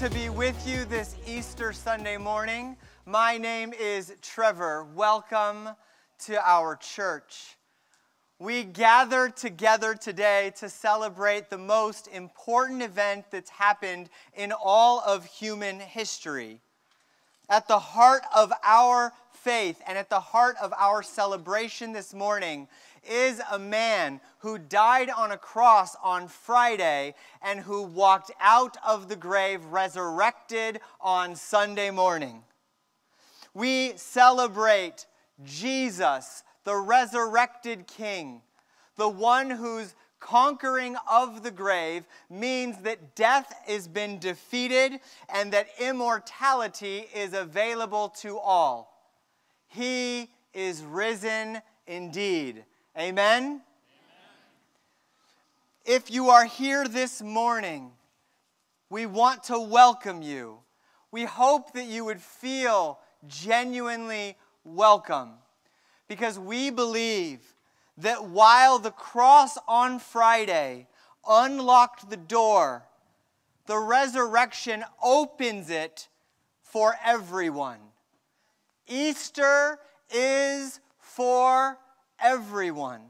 to be with you this Easter Sunday morning. My name is Trevor. Welcome to our church. We gather together today to celebrate the most important event that's happened in all of human history. At the heart of our faith and at the heart of our celebration this morning is a man who died on a cross on Friday and who walked out of the grave resurrected on Sunday morning. We celebrate Jesus, the resurrected King, the one whose conquering of the grave means that death has been defeated and that immortality is available to all. He is risen indeed. Amen? Amen? If you are here this morning, we want to welcome you. We hope that you would feel genuinely welcome because we believe that while the cross on Friday unlocked the door, the resurrection opens it for everyone. Easter is for everyone.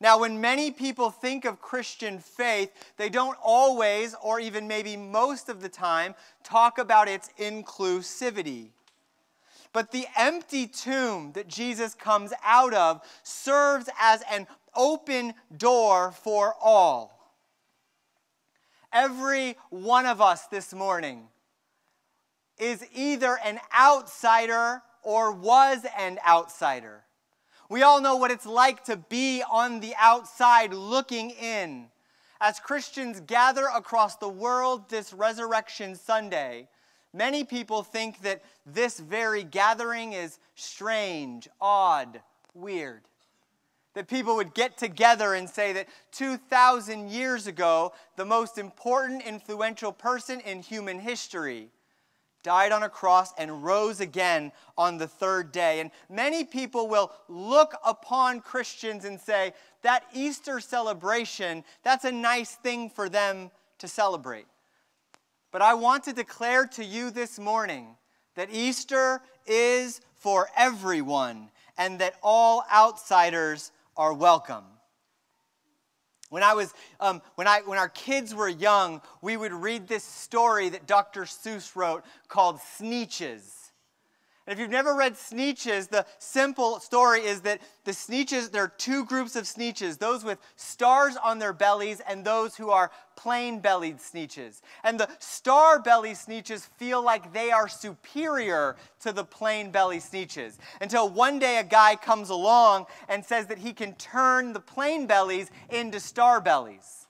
Now, when many people think of Christian faith, they don't always, or even maybe most of the time, talk about its inclusivity. But the empty tomb that Jesus comes out of serves as an open door for all. Every one of us this morning is either an outsider or was an outsider. We all know what it's like to be on the outside looking in. As Christians gather across the world this Resurrection Sunday, many people think that this very gathering is strange, odd, weird. That people would get together and say that 2,000 years ago, the most important, influential person in human history died on a cross, and rose again on the third day. And many people will look upon Christians and say, that Easter celebration, that's a nice thing for them to celebrate. But I want to declare to you this morning that Easter is for everyone and that all outsiders are welcome. When I was, um, when I, when our kids were young, we would read this story that Dr. Seuss wrote called Sneetches. And if you've never read Sneetches, the simple story is that the Sneetches, there are two groups of Sneetches those with stars on their bellies and those who are plain bellied Sneetches. And the star belly Sneetches feel like they are superior to the plain belly Sneetches. Until one day a guy comes along and says that he can turn the plain bellies into star bellies.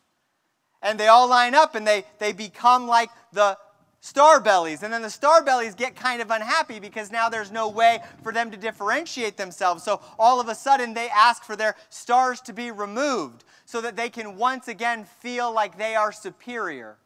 And they all line up and they, they become like the star bellies. And then the star bellies get kind of unhappy because now there's no way for them to differentiate themselves. So all of a sudden they ask for their stars to be removed so that they can once again feel like they are superior.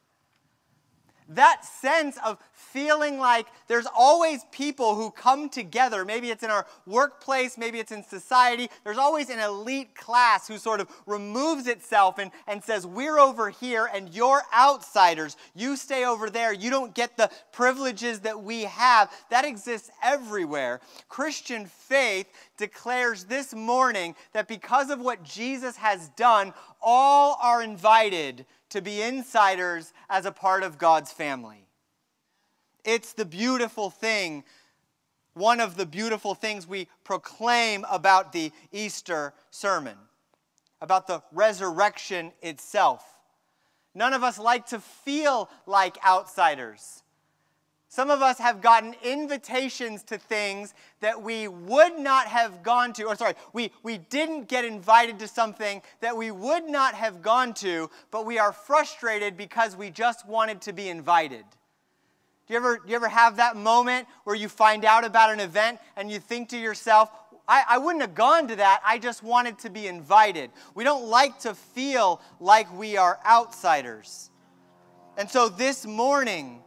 That sense of feeling like there's always people who come together. Maybe it's in our workplace, maybe it's in society. There's always an elite class who sort of removes itself and, and says, We're over here and you're outsiders. You stay over there. You don't get the privileges that we have. That exists everywhere. Christian faith declares this morning that because of what Jesus has done, all are invited to be insiders as a part of God's family. It's the beautiful thing, one of the beautiful things we proclaim about the Easter sermon, about the resurrection itself. None of us like to feel like outsiders. Some of us have gotten invitations to things that we would not have gone to, or sorry, we, we didn't get invited to something that we would not have gone to, but we are frustrated because we just wanted to be invited. Do you ever, do you ever have that moment where you find out about an event and you think to yourself, I, I wouldn't have gone to that, I just wanted to be invited? We don't like to feel like we are outsiders. And so this morning,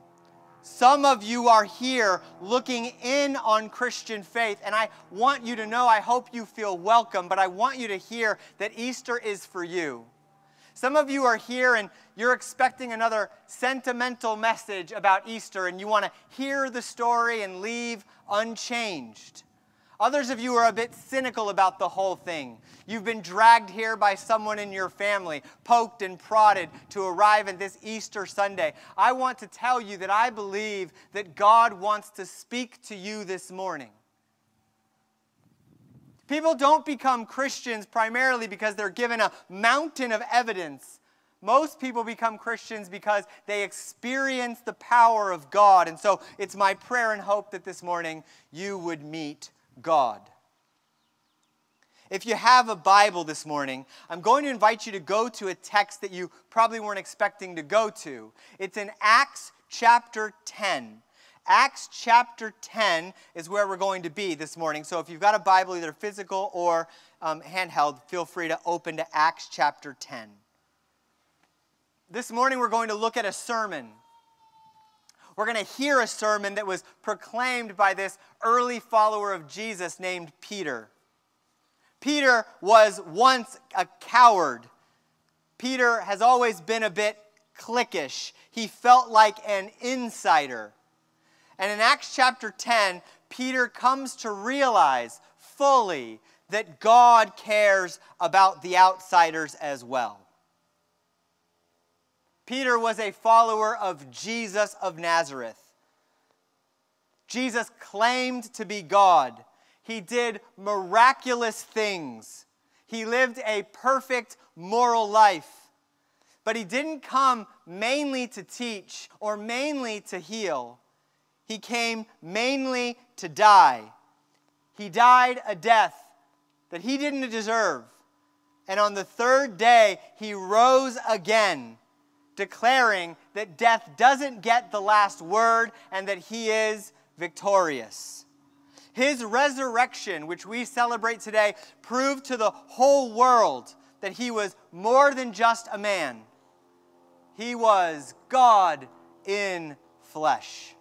some of you are here looking in on Christian faith, and I want you to know, I hope you feel welcome, but I want you to hear that Easter is for you. Some of you are here and you're expecting another sentimental message about Easter and you want to hear the story and leave unchanged. Others of you are a bit cynical about the whole thing. You've been dragged here by someone in your family, poked and prodded to arrive at this Easter Sunday. I want to tell you that I believe that God wants to speak to you this morning. People don't become Christians primarily because they're given a mountain of evidence. Most people become Christians because they experience the power of God. And so it's my prayer and hope that this morning you would meet God. If you have a Bible this morning, I'm going to invite you to go to a text that you probably weren't expecting to go to. It's in Acts chapter 10. Acts chapter 10 is where we're going to be this morning. So if you've got a Bible, either physical or um, handheld, feel free to open to Acts chapter 10. This morning we're going to look at a sermon we're going to hear a sermon that was proclaimed by this early follower of Jesus named Peter. Peter was once a coward. Peter has always been a bit cliquish. He felt like an insider. And in Acts chapter 10, Peter comes to realize fully that God cares about the outsiders as well. Peter was a follower of Jesus of Nazareth. Jesus claimed to be God. He did miraculous things. He lived a perfect moral life. But he didn't come mainly to teach or mainly to heal. He came mainly to die. He died a death that he didn't deserve. And on the third day, he rose again declaring that death doesn't get the last word and that he is victorious. His resurrection, which we celebrate today, proved to the whole world that he was more than just a man. He was God in flesh.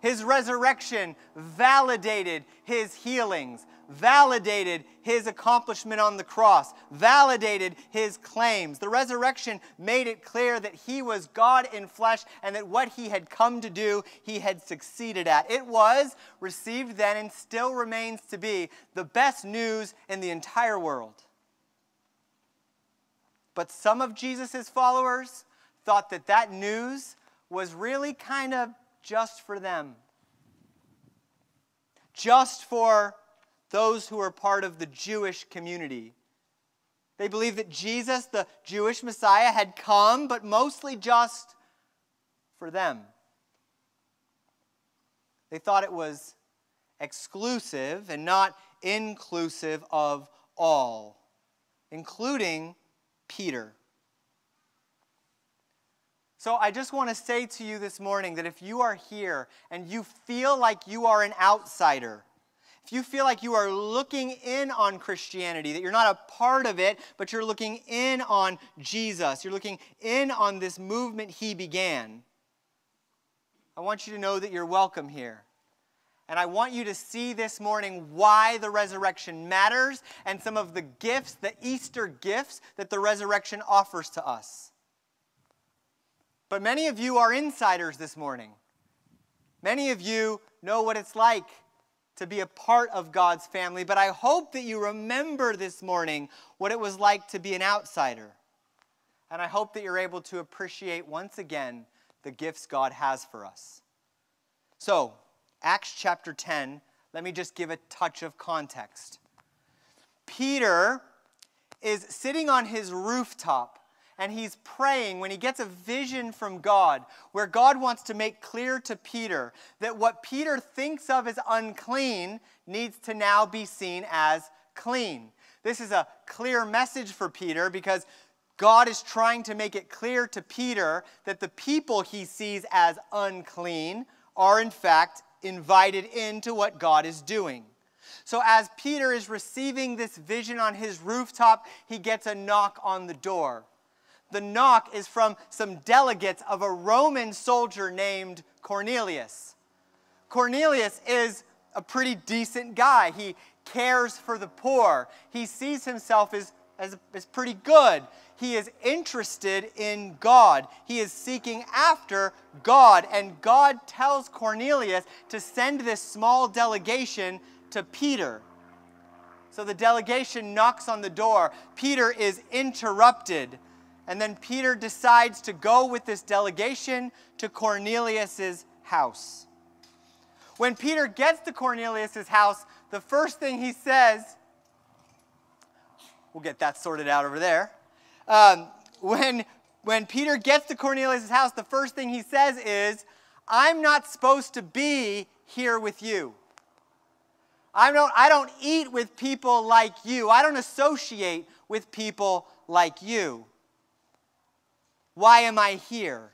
His resurrection validated his healings, validated his accomplishment on the cross, validated his claims. The resurrection made it clear that he was God in flesh and that what he had come to do, he had succeeded at. It was received then and still remains to be the best news in the entire world. But some of Jesus' followers thought that that news was really kind of just for them. Just for those who are part of the Jewish community. They believed that Jesus, the Jewish Messiah, had come, but mostly just for them. They thought it was exclusive and not inclusive of all, including Peter. So I just want to say to you this morning that if you are here and you feel like you are an outsider, if you feel like you are looking in on Christianity, that you're not a part of it, but you're looking in on Jesus, you're looking in on this movement he began, I want you to know that you're welcome here. And I want you to see this morning why the resurrection matters and some of the gifts, the Easter gifts that the resurrection offers to us. But many of you are insiders this morning. Many of you know what it's like to be a part of God's family, but I hope that you remember this morning what it was like to be an outsider. And I hope that you're able to appreciate once again the gifts God has for us. So, Acts chapter 10, let me just give a touch of context. Peter is sitting on his rooftop and he's praying when he gets a vision from God where God wants to make clear to Peter that what Peter thinks of as unclean needs to now be seen as clean. This is a clear message for Peter because God is trying to make it clear to Peter that the people he sees as unclean are in fact invited into what God is doing. So, as Peter is receiving this vision on his rooftop, he gets a knock on the door the knock is from some delegates of a Roman soldier named Cornelius. Cornelius is a pretty decent guy. He cares for the poor. He sees himself as, as, as pretty good. he is interested in God. He is seeking after God. And God tells Cornelius to send this small delegation to Peter. So the delegation knocks on the door. Peter is interrupted. And then Peter decides to go with this delegation to Cornelius's house. When Peter gets to Cornelius's house, the first thing he says, we'll get that sorted out over there. Um, when, when Peter gets to Cornelius' house, the first thing he says is, I'm not supposed to be here with you. I don't, I don't eat with people like you. I don't associate with people like you. Why am I here?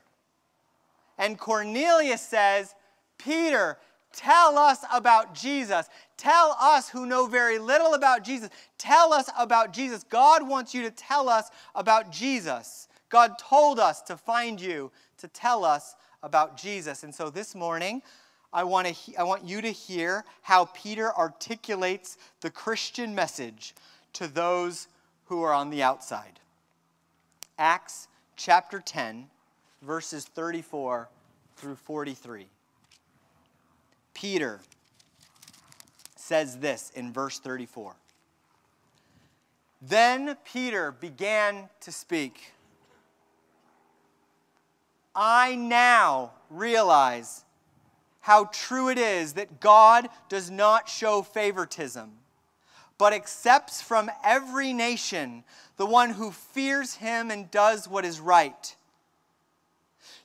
And Cornelius says, Peter, tell us about Jesus. Tell us who know very little about Jesus. Tell us about Jesus. God wants you to tell us about Jesus. God told us to find you to tell us about Jesus. And so this morning, I want, to, I want you to hear how Peter articulates the Christian message to those who are on the outside. Acts chapter 10, verses 34 through 43. Peter says this in verse 34. Then Peter began to speak. I now realize how true it is that God does not show favoritism, but accepts from every nation the one who fears him and does what is right.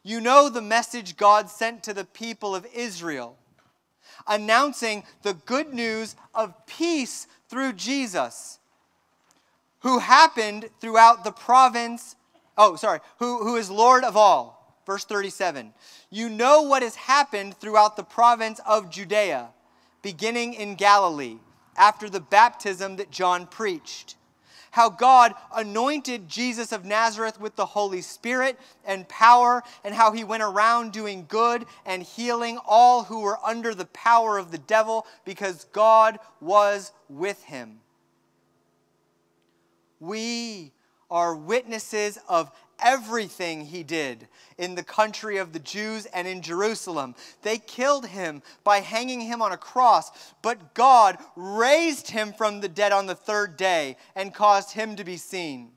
You know the message God sent to the people of Israel, announcing the good news of peace through Jesus, who happened throughout the province, oh, sorry, who, who is Lord of all Verse 37 You know what has happened throughout the province of Judea, beginning in Galilee, after the baptism that John preached. How God anointed Jesus of Nazareth with the Holy Spirit and power, and how he went around doing good and healing all who were under the power of the devil, because God was with him. We are witnesses of everything he did in the country of the Jews and in Jerusalem. They killed him by hanging him on a cross, but God raised him from the dead on the third day and caused him to be seen.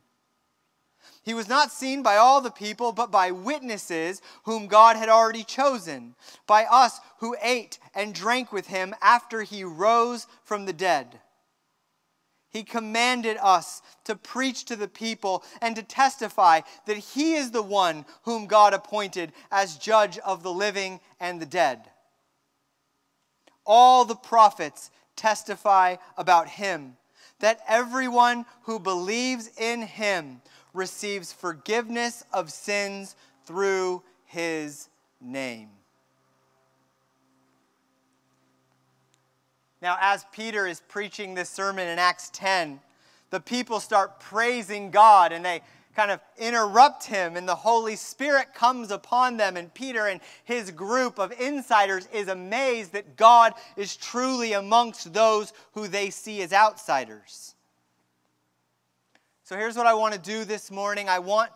He was not seen by all the people, but by witnesses whom God had already chosen, by us who ate and drank with him after he rose from the dead. He commanded us to preach to the people and to testify that He is the one whom God appointed as judge of the living and the dead. All the prophets testify about Him, that everyone who believes in Him receives forgiveness of sins through His name. Now, as Peter is preaching this sermon in Acts 10, the people start praising God and they kind of interrupt him, and the Holy Spirit comes upon them. And Peter and his group of insiders is amazed that God is truly amongst those who they see as outsiders. So here's what I want to do this morning I want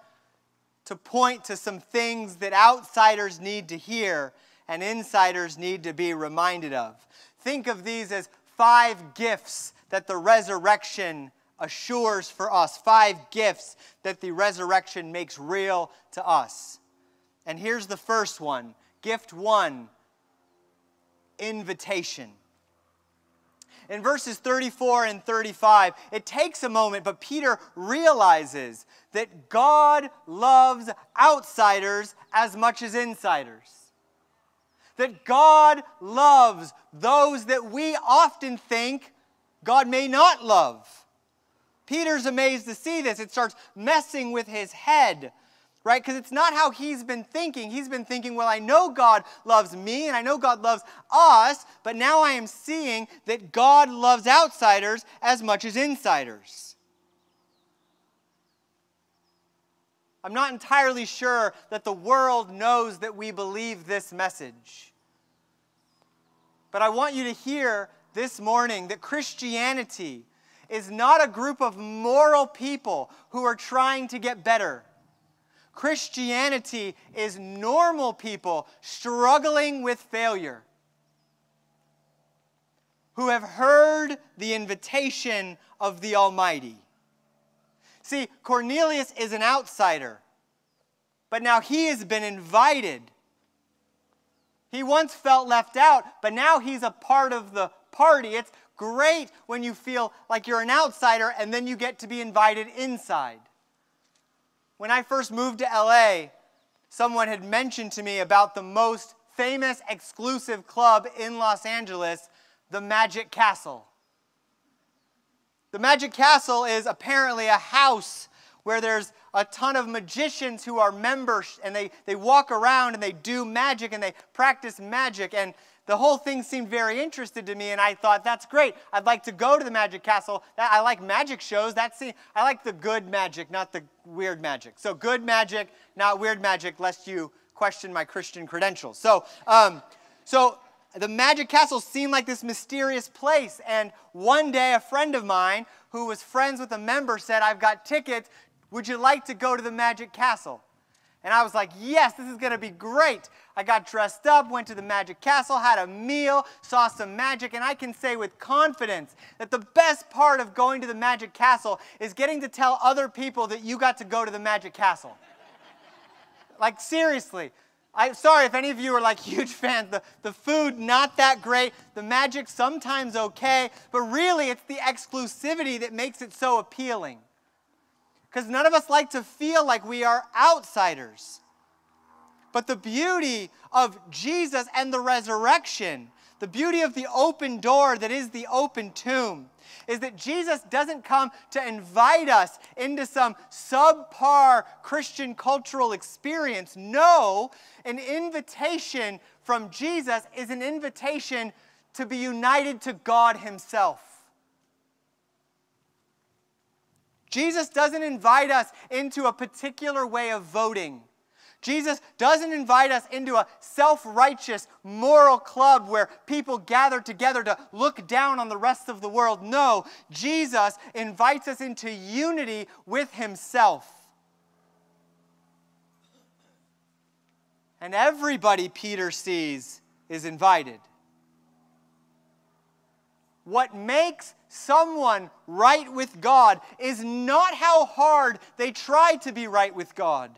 to point to some things that outsiders need to hear and insiders need to be reminded of. Think of these as five gifts that the resurrection assures for us, five gifts that the resurrection makes real to us. And here's the first one gift one invitation. In verses 34 and 35, it takes a moment, but Peter realizes that God loves outsiders as much as insiders that God loves those that we often think God may not love. Peter's amazed to see this. It starts messing with his head, right? Because it's not how he's been thinking. He's been thinking, well, I know God loves me and I know God loves us, but now I am seeing that God loves outsiders as much as insiders. I'm not entirely sure that the world knows that we believe this message. But I want you to hear this morning that Christianity is not a group of moral people who are trying to get better. Christianity is normal people struggling with failure who have heard the invitation of the Almighty. See, Cornelius is an outsider, but now he has been invited. He once felt left out, but now he's a part of the party. It's great when you feel like you're an outsider and then you get to be invited inside. When I first moved to LA, someone had mentioned to me about the most famous exclusive club in Los Angeles, the Magic Castle. The Magic Castle is apparently a house where there's a ton of magicians who are members and they, they walk around and they do magic and they practice magic. And the whole thing seemed very interested to me and I thought, that's great. I'd like to go to the Magic Castle. I like magic shows. That's I like the good magic, not the weird magic. So good magic, not weird magic, lest you question my Christian credentials. So, um, so the Magic Castle seemed like this mysterious place. And one day, a friend of mine who was friends with a member said, I've got tickets. Would you like to go to the Magic Castle? And I was like, yes, this is going to be great. I got dressed up, went to the Magic Castle, had a meal, saw some magic, and I can say with confidence that the best part of going to the Magic Castle is getting to tell other people that you got to go to the Magic Castle. like, seriously. I'm sorry if any of you are like huge fans. The, the food, not that great. The magic, sometimes okay. But really, it's the exclusivity that makes it so appealing because none of us like to feel like we are outsiders. But the beauty of Jesus and the resurrection, the beauty of the open door that is the open tomb, is that Jesus doesn't come to invite us into some subpar Christian cultural experience. No, an invitation from Jesus is an invitation to be united to God Himself. Jesus doesn't invite us into a particular way of voting. Jesus doesn't invite us into a self righteous moral club where people gather together to look down on the rest of the world. No, Jesus invites us into unity with Himself. And everybody Peter sees is invited. What makes someone right with God is not how hard they try to be right with God,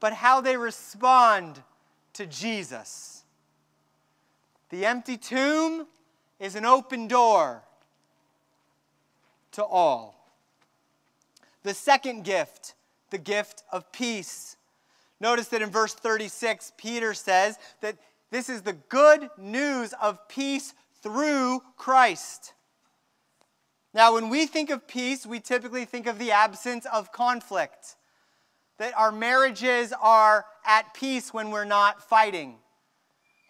but how they respond to Jesus. The empty tomb is an open door to all. The second gift, the gift of peace. Notice that in verse 36, Peter says that this is the good news of peace through Christ. Now, when we think of peace, we typically think of the absence of conflict. That our marriages are at peace when we're not fighting.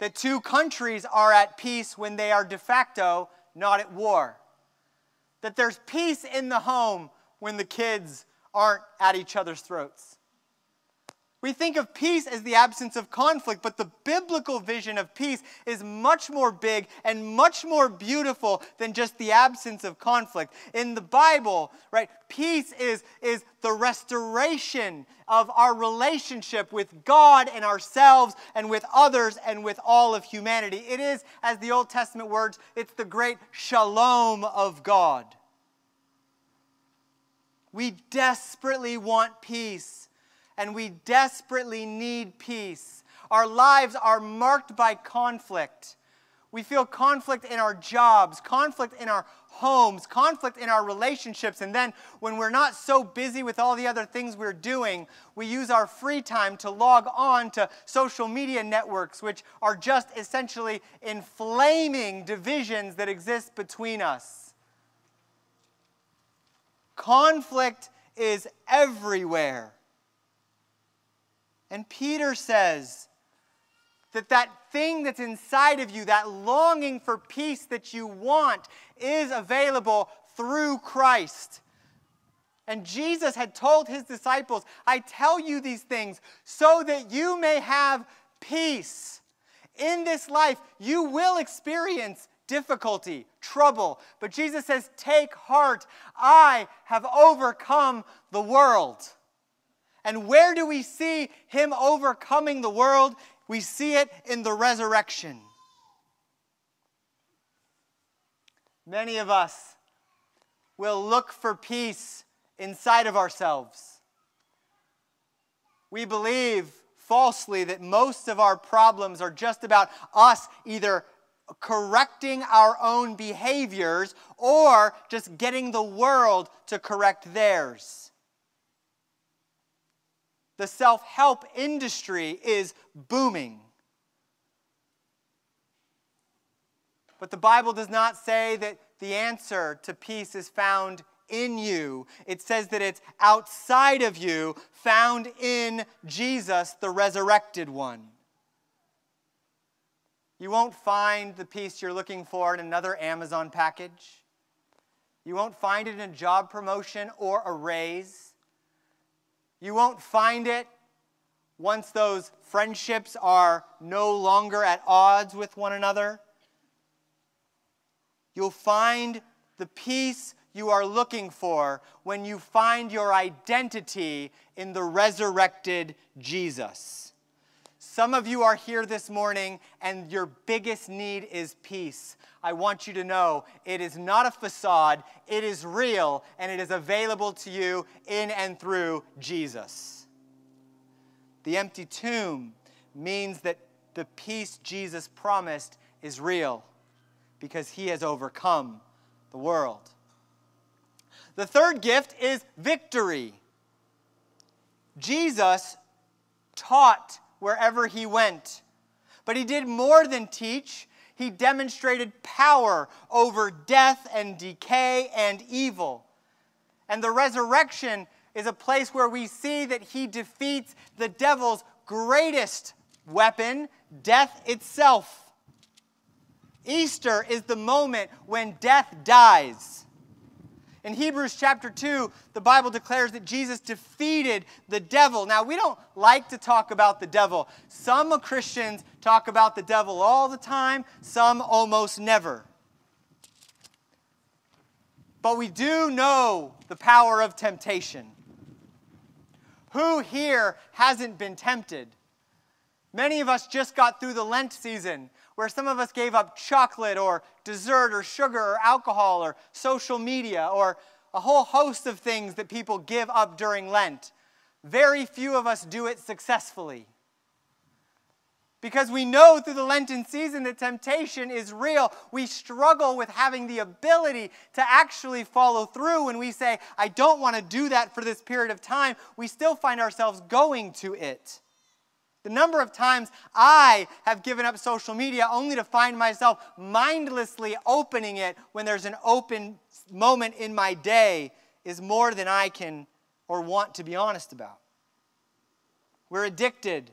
That two countries are at peace when they are de facto not at war. That there's peace in the home when the kids aren't at each other's throats. We think of peace as the absence of conflict, but the biblical vision of peace is much more big and much more beautiful than just the absence of conflict. In the Bible, right, peace is, is the restoration of our relationship with God and ourselves and with others and with all of humanity. It is, as the Old Testament words, it's the great shalom of God. We desperately want peace and we desperately need peace. Our lives are marked by conflict. We feel conflict in our jobs, conflict in our homes, conflict in our relationships. And then when we're not so busy with all the other things we're doing, we use our free time to log on to social media networks, which are just essentially inflaming divisions that exist between us. Conflict is everywhere. And Peter says that that thing that's inside of you, that longing for peace that you want, is available through Christ. And Jesus had told his disciples, I tell you these things so that you may have peace. In this life, you will experience difficulty, trouble. But Jesus says, Take heart, I have overcome the world. And where do we see him overcoming the world? We see it in the resurrection. Many of us will look for peace inside of ourselves. We believe falsely that most of our problems are just about us either correcting our own behaviors or just getting the world to correct theirs. The self help industry is booming. But the Bible does not say that the answer to peace is found in you. It says that it's outside of you, found in Jesus, the resurrected one. You won't find the peace you're looking for in another Amazon package. You won't find it in a job promotion or a raise. You won't find it once those friendships are no longer at odds with one another. You'll find the peace you are looking for when you find your identity in the resurrected Jesus. Some of you are here this morning and your biggest need is peace. I want you to know it is not a facade, it is real, and it is available to you in and through Jesus. The empty tomb means that the peace Jesus promised is real because he has overcome the world. The third gift is victory. Jesus taught wherever he went, but he did more than teach. He demonstrated power over death and decay and evil. And the resurrection is a place where we see that he defeats the devil's greatest weapon, death itself. Easter is the moment when death dies. In Hebrews chapter 2, the Bible declares that Jesus defeated the devil. Now, we don't like to talk about the devil. Some Christians talk about the devil all the time, some almost never. But we do know the power of temptation. Who here hasn't been tempted? Many of us just got through the Lent season where some of us gave up chocolate or dessert or sugar or alcohol or social media or a whole host of things that people give up during Lent. Very few of us do it successfully. Because we know through the Lenten season that temptation is real. We struggle with having the ability to actually follow through when we say, I don't want to do that for this period of time. We still find ourselves going to it. The number of times I have given up social media only to find myself mindlessly opening it when there's an open moment in my day is more than I can or want to be honest about. We're addicted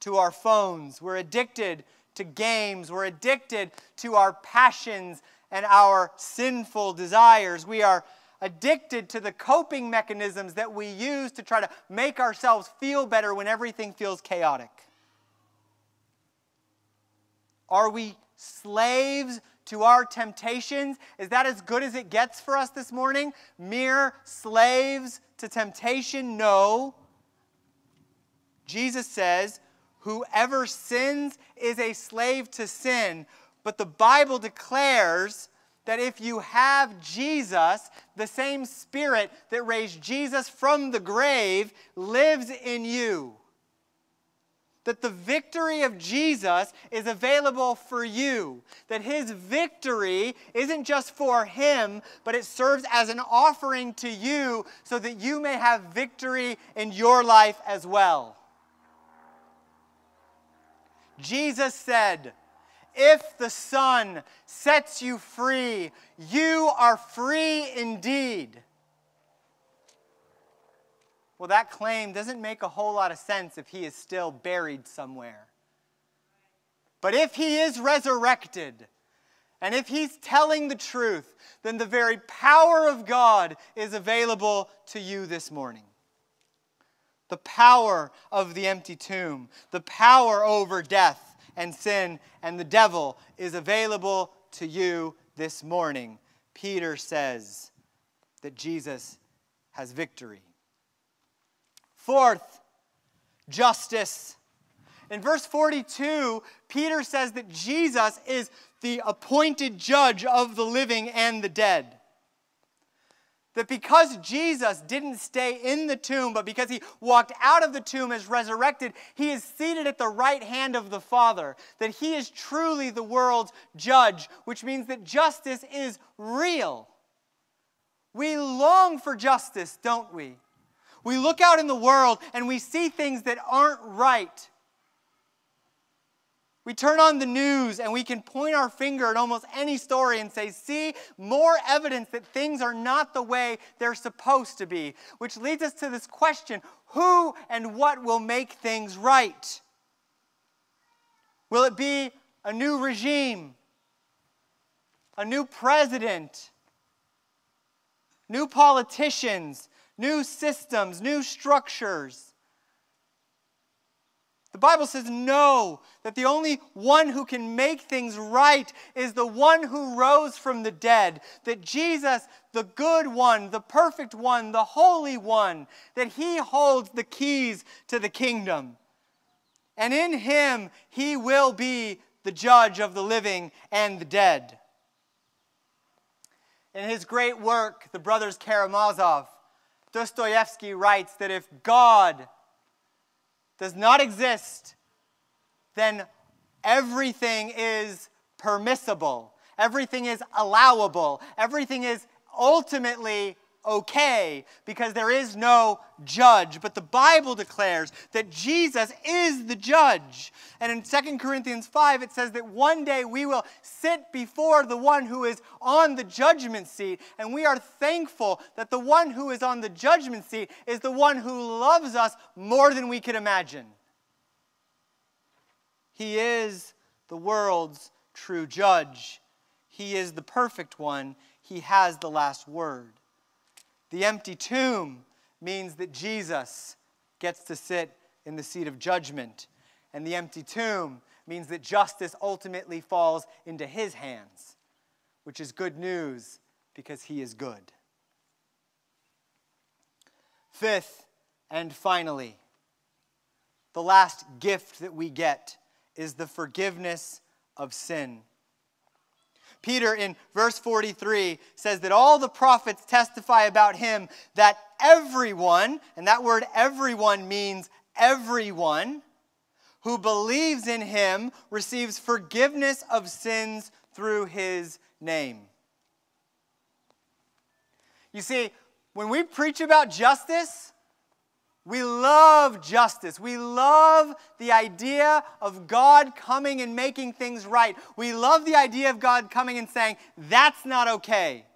to our phones, we're addicted to games, we're addicted to our passions and our sinful desires. We are addicted to the coping mechanisms that we use to try to make ourselves feel better when everything feels chaotic? Are we slaves to our temptations? Is that as good as it gets for us this morning? Mere slaves to temptation? No. Jesus says, Whoever sins is a slave to sin. But the Bible declares that if you have Jesus, the same Spirit that raised Jesus from the grave lives in you. That the victory of Jesus is available for you. That his victory isn't just for him, but it serves as an offering to you so that you may have victory in your life as well. Jesus said, if the Son sets you free, you are free indeed. Well, that claim doesn't make a whole lot of sense if he is still buried somewhere. But if he is resurrected, and if he's telling the truth, then the very power of God is available to you this morning. The power of the empty tomb, the power over death, and sin and the devil is available to you this morning. Peter says that Jesus has victory. Fourth, justice. In verse 42, Peter says that Jesus is the appointed judge of the living and the dead. That because Jesus didn't stay in the tomb, but because he walked out of the tomb as resurrected, he is seated at the right hand of the Father. That he is truly the world's judge, which means that justice is real. We long for justice, don't we? We look out in the world and we see things that aren't right. We turn on the news and we can point our finger at almost any story and say, see, more evidence that things are not the way they're supposed to be. Which leads us to this question who and what will make things right? Will it be a new regime, a new president, new politicians, new systems, new structures? The Bible says no, that the only one who can make things right is the one who rose from the dead. That Jesus, the good one, the perfect one, the holy one, that he holds the keys to the kingdom. And in him, he will be the judge of the living and the dead. In his great work, The Brothers Karamazov, Dostoevsky writes that if God does not exist, then everything is permissible. Everything is allowable. Everything is ultimately okay because there is no judge. But the Bible declares that Jesus is the judge. And in 2 Corinthians 5, it says that one day we will sit before the one who is on the judgment seat. And we are thankful that the one who is on the judgment seat is the one who loves us more than we could imagine. He is the world's true judge. He is the perfect one. He has the last word. The empty tomb means that Jesus gets to sit in the seat of judgment. And the empty tomb means that justice ultimately falls into his hands, which is good news because he is good. Fifth, and finally, the last gift that we get is the forgiveness of sin. Peter in verse 43 says that all the prophets testify about him that everyone, and that word everyone means everyone, who believes in him receives forgiveness of sins through his name. You see, when we preach about justice, we love justice. We love the idea of God coming and making things right. We love the idea of God coming and saying, that's not okay.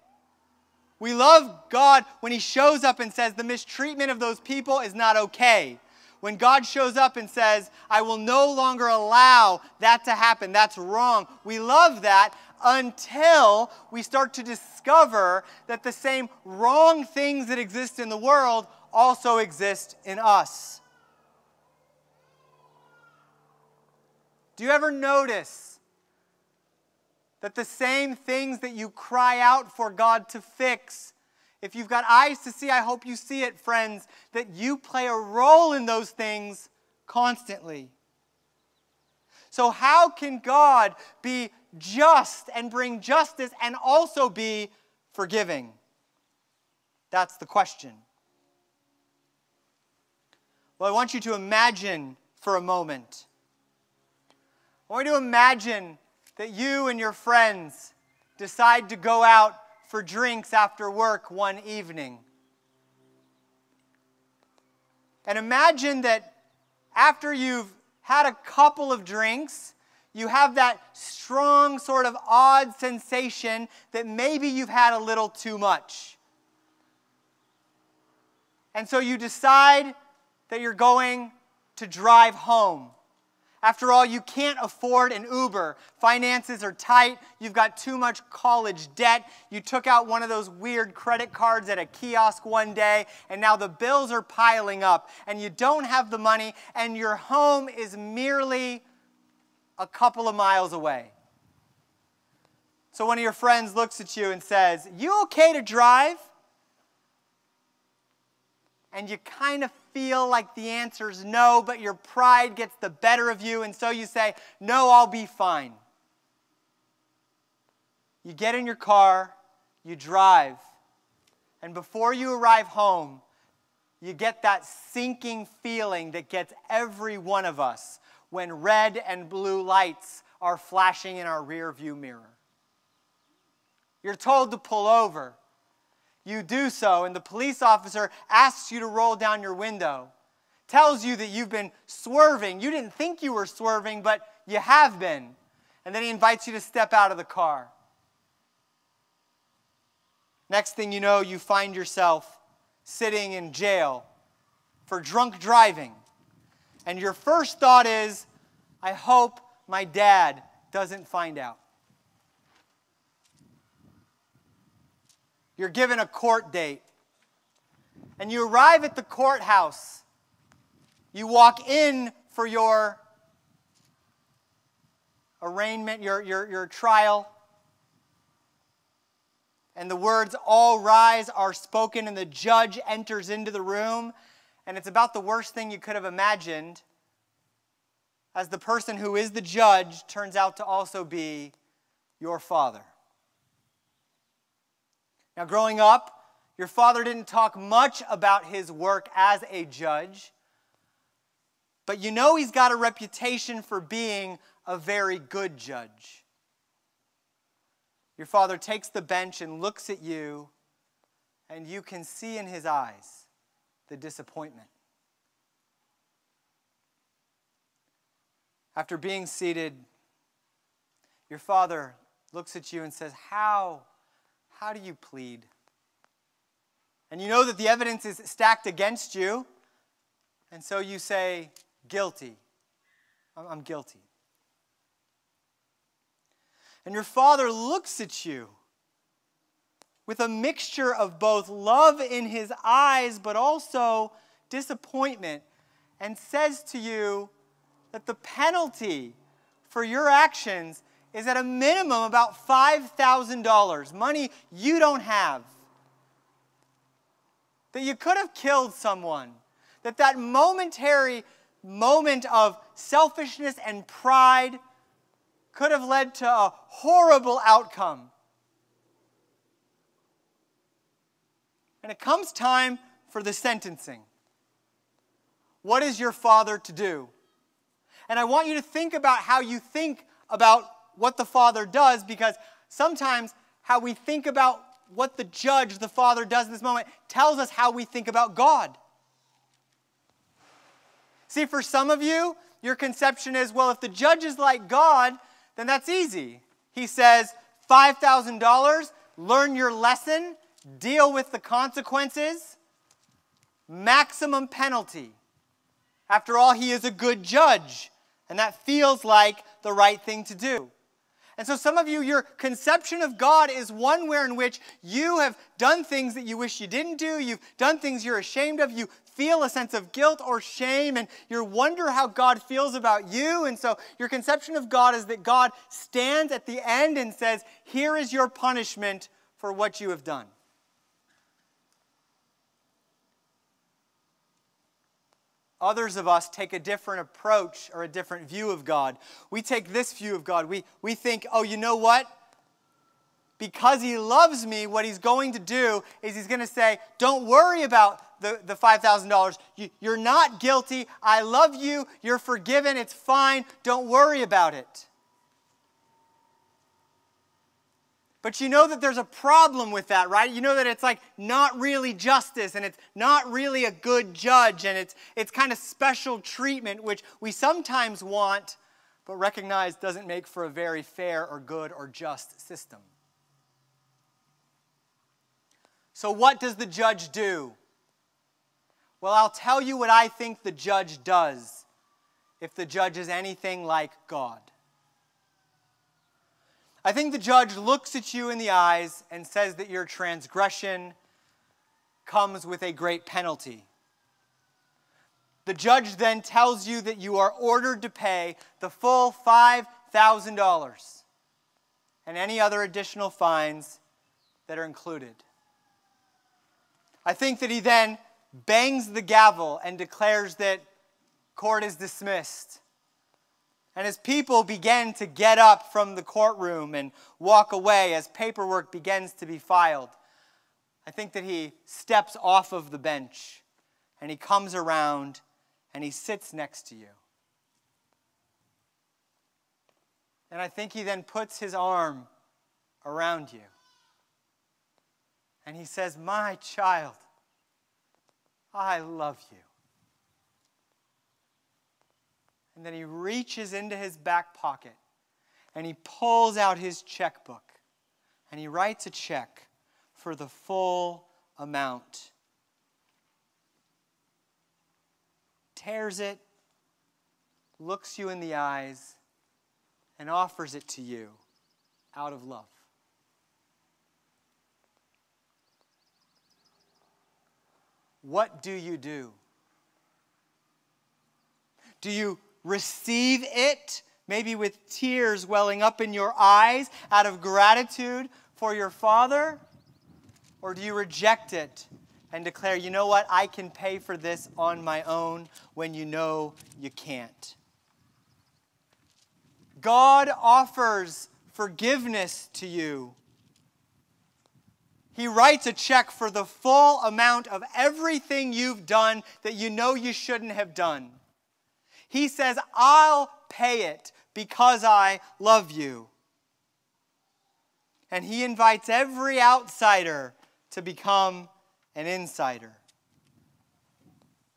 We love God when He shows up and says, the mistreatment of those people is not okay. When God shows up and says, I will no longer allow that to happen, that's wrong. We love that until we start to discover that the same wrong things that exist in the world also exist in us. Do you ever notice that the same things that you cry out for God to fix, if you've got eyes to see, I hope you see it, friends, that you play a role in those things constantly? So, how can God be just and bring justice and also be forgiving? That's the question. Well, I want you to imagine for a moment. I want you to imagine that you and your friends decide to go out for drinks after work one evening. And imagine that after you've had a couple of drinks, you have that strong, sort of odd sensation that maybe you've had a little too much. And so you decide that you're going to drive home. After all, you can't afford an Uber. Finances are tight. You've got too much college debt. You took out one of those weird credit cards at a kiosk one day, and now the bills are piling up, and you don't have the money, and your home is merely a couple of miles away. So one of your friends looks at you and says, You okay to drive? And you kind of feel like the answer is no, but your pride gets the better of you, and so you say, No, I'll be fine. You get in your car, you drive, and before you arrive home, you get that sinking feeling that gets every one of us when red and blue lights are flashing in our rear view mirror. You're told to pull over. You do so, and the police officer asks you to roll down your window, tells you that you've been swerving. You didn't think you were swerving, but you have been. And then he invites you to step out of the car. Next thing you know, you find yourself sitting in jail for drunk driving. And your first thought is, I hope my dad doesn't find out. You're given a court date. And you arrive at the courthouse. You walk in for your arraignment, your, your, your trial. And the words, all rise, are spoken, and the judge enters into the room. And it's about the worst thing you could have imagined, as the person who is the judge turns out to also be your father. Now, growing up, your father didn't talk much about his work as a judge, but you know he's got a reputation for being a very good judge. Your father takes the bench and looks at you, and you can see in his eyes the disappointment. After being seated, your father looks at you and says, How how do you plead? And you know that the evidence is stacked against you, and so you say, guilty. I'm guilty. And your father looks at you with a mixture of both love in his eyes, but also disappointment, and says to you that the penalty for your actions is at a minimum about $5,000, money you don't have. That you could have killed someone. That that momentary moment of selfishness and pride could have led to a horrible outcome. And it comes time for the sentencing. What is your father to do? And I want you to think about how you think about what the Father does because sometimes how we think about what the judge, the Father, does in this moment tells us how we think about God. See, for some of you, your conception is well, if the judge is like God, then that's easy. He says, $5,000, learn your lesson, deal with the consequences, maximum penalty. After all, he is a good judge, and that feels like the right thing to do. And so, some of you, your conception of God is one where in which you have done things that you wish you didn't do, you've done things you're ashamed of, you feel a sense of guilt or shame, and you wonder how God feels about you. And so, your conception of God is that God stands at the end and says, Here is your punishment for what you have done. Others of us take a different approach or a different view of God. We take this view of God. We, we think, oh, you know what? Because he loves me, what he's going to do is he's going to say, don't worry about the, the $5,000. You, you're not guilty. I love you. You're forgiven. It's fine. Don't worry about it. But you know that there's a problem with that, right? You know that it's like not really justice and it's not really a good judge and it's, it's kind of special treatment, which we sometimes want, but recognize doesn't make for a very fair or good or just system. So, what does the judge do? Well, I'll tell you what I think the judge does if the judge is anything like God. I think the judge looks at you in the eyes and says that your transgression comes with a great penalty. The judge then tells you that you are ordered to pay the full $5,000. and any other additional fines that are included. I think that he then bangs the gavel and declares that court is dismissed. And as people begin to get up from the courtroom and walk away, as paperwork begins to be filed, I think that he steps off of the bench and he comes around and he sits next to you. And I think he then puts his arm around you. And he says, My child, I love you. And then he reaches into his back pocket and he pulls out his checkbook and he writes a check for the full amount. Tears it, looks you in the eyes, and offers it to you out of love. What do you do? Do you receive it, maybe with tears welling up in your eyes out of gratitude for your Father? Or do you reject it and declare, you know what, I can pay for this on my own when you know you can't? God offers forgiveness to you. He writes a check for the full amount of everything you've done that you know you shouldn't have done. He says, I'll pay it because I love you. And he invites every outsider to become an insider.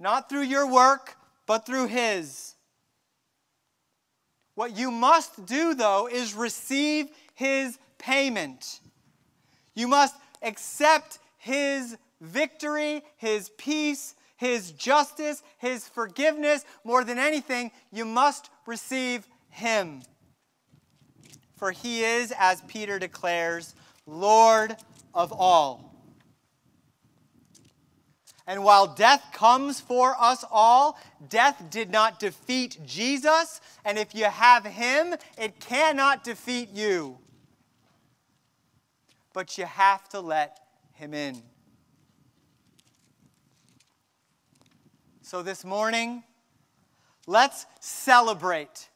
Not through your work, but through his. What you must do, though, is receive his payment. You must accept his victory, his peace, his justice, his forgiveness, more than anything, you must receive him. For he is, as Peter declares, Lord of all. And while death comes for us all, death did not defeat Jesus. And if you have him, it cannot defeat you. But you have to let him in. So this morning, let's celebrate.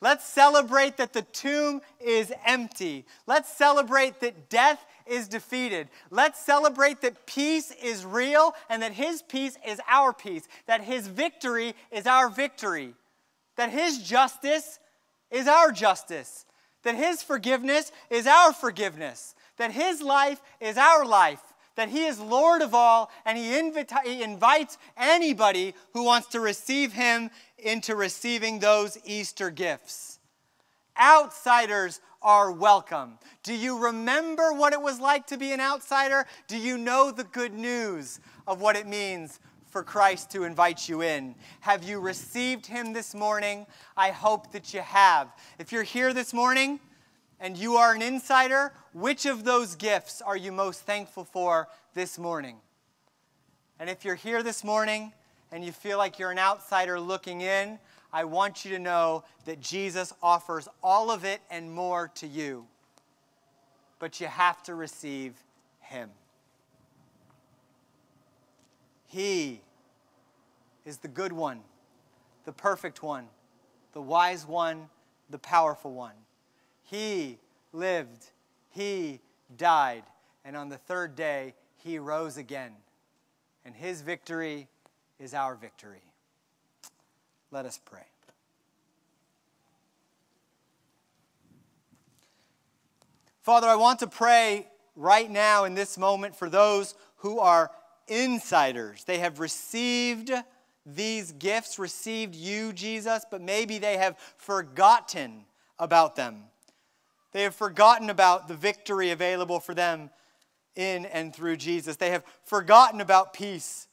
Let's celebrate that the tomb is empty. Let's celebrate that death is defeated. Let's celebrate that peace is real and that His peace is our peace, that His victory is our victory, that His justice is our justice, that His forgiveness is our forgiveness, that His life is our life, that He is Lord of all, and he, invita- he invites anybody who wants to receive Him into receiving those Easter gifts. Outsiders are welcome. Do you remember what it was like to be an outsider? Do you know the good news of what it means for Christ to invite you in? Have you received Him this morning? I hope that you have. If you're here this morning, and you are an insider, which of those gifts are you most thankful for this morning? And if you're here this morning and you feel like you're an outsider looking in, I want you to know that Jesus offers all of it and more to you. But you have to receive Him. He is the good one, the perfect one, the wise one, the powerful one. He lived, He died, and on the third day, He rose again. And His victory is our victory. Let us pray. Father, I want to pray right now in this moment for those who are insiders. They have received these gifts, received you, Jesus, but maybe they have forgotten about them. They have forgotten about the victory available for them in and through Jesus. They have forgotten about peace.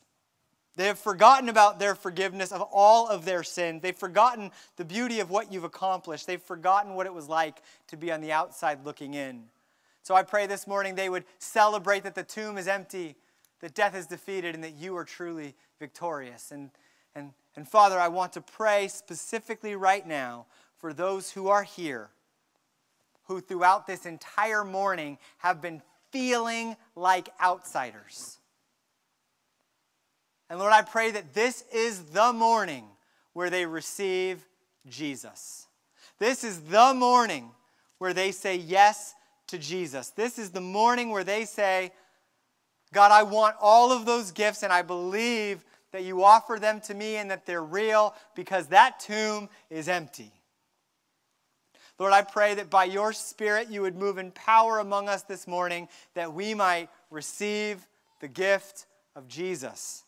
They have forgotten about their forgiveness of all of their sins. They've forgotten the beauty of what you've accomplished. They've forgotten what it was like to be on the outside looking in. So I pray this morning they would celebrate that the tomb is empty, that death is defeated, and that you are truly victorious. And, and, and Father, I want to pray specifically right now for those who are here who throughout this entire morning have been feeling like outsiders. And Lord, I pray that this is the morning where they receive Jesus. This is the morning where they say yes to Jesus. This is the morning where they say, God, I want all of those gifts, and I believe that you offer them to me and that they're real because that tomb is empty. Lord, I pray that by your Spirit you would move in power among us this morning that we might receive the gift of Jesus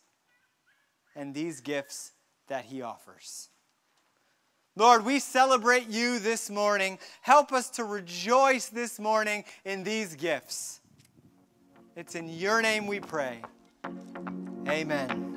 and these gifts that he offers. Lord, we celebrate you this morning. Help us to rejoice this morning in these gifts. It's in your name we pray. Amen.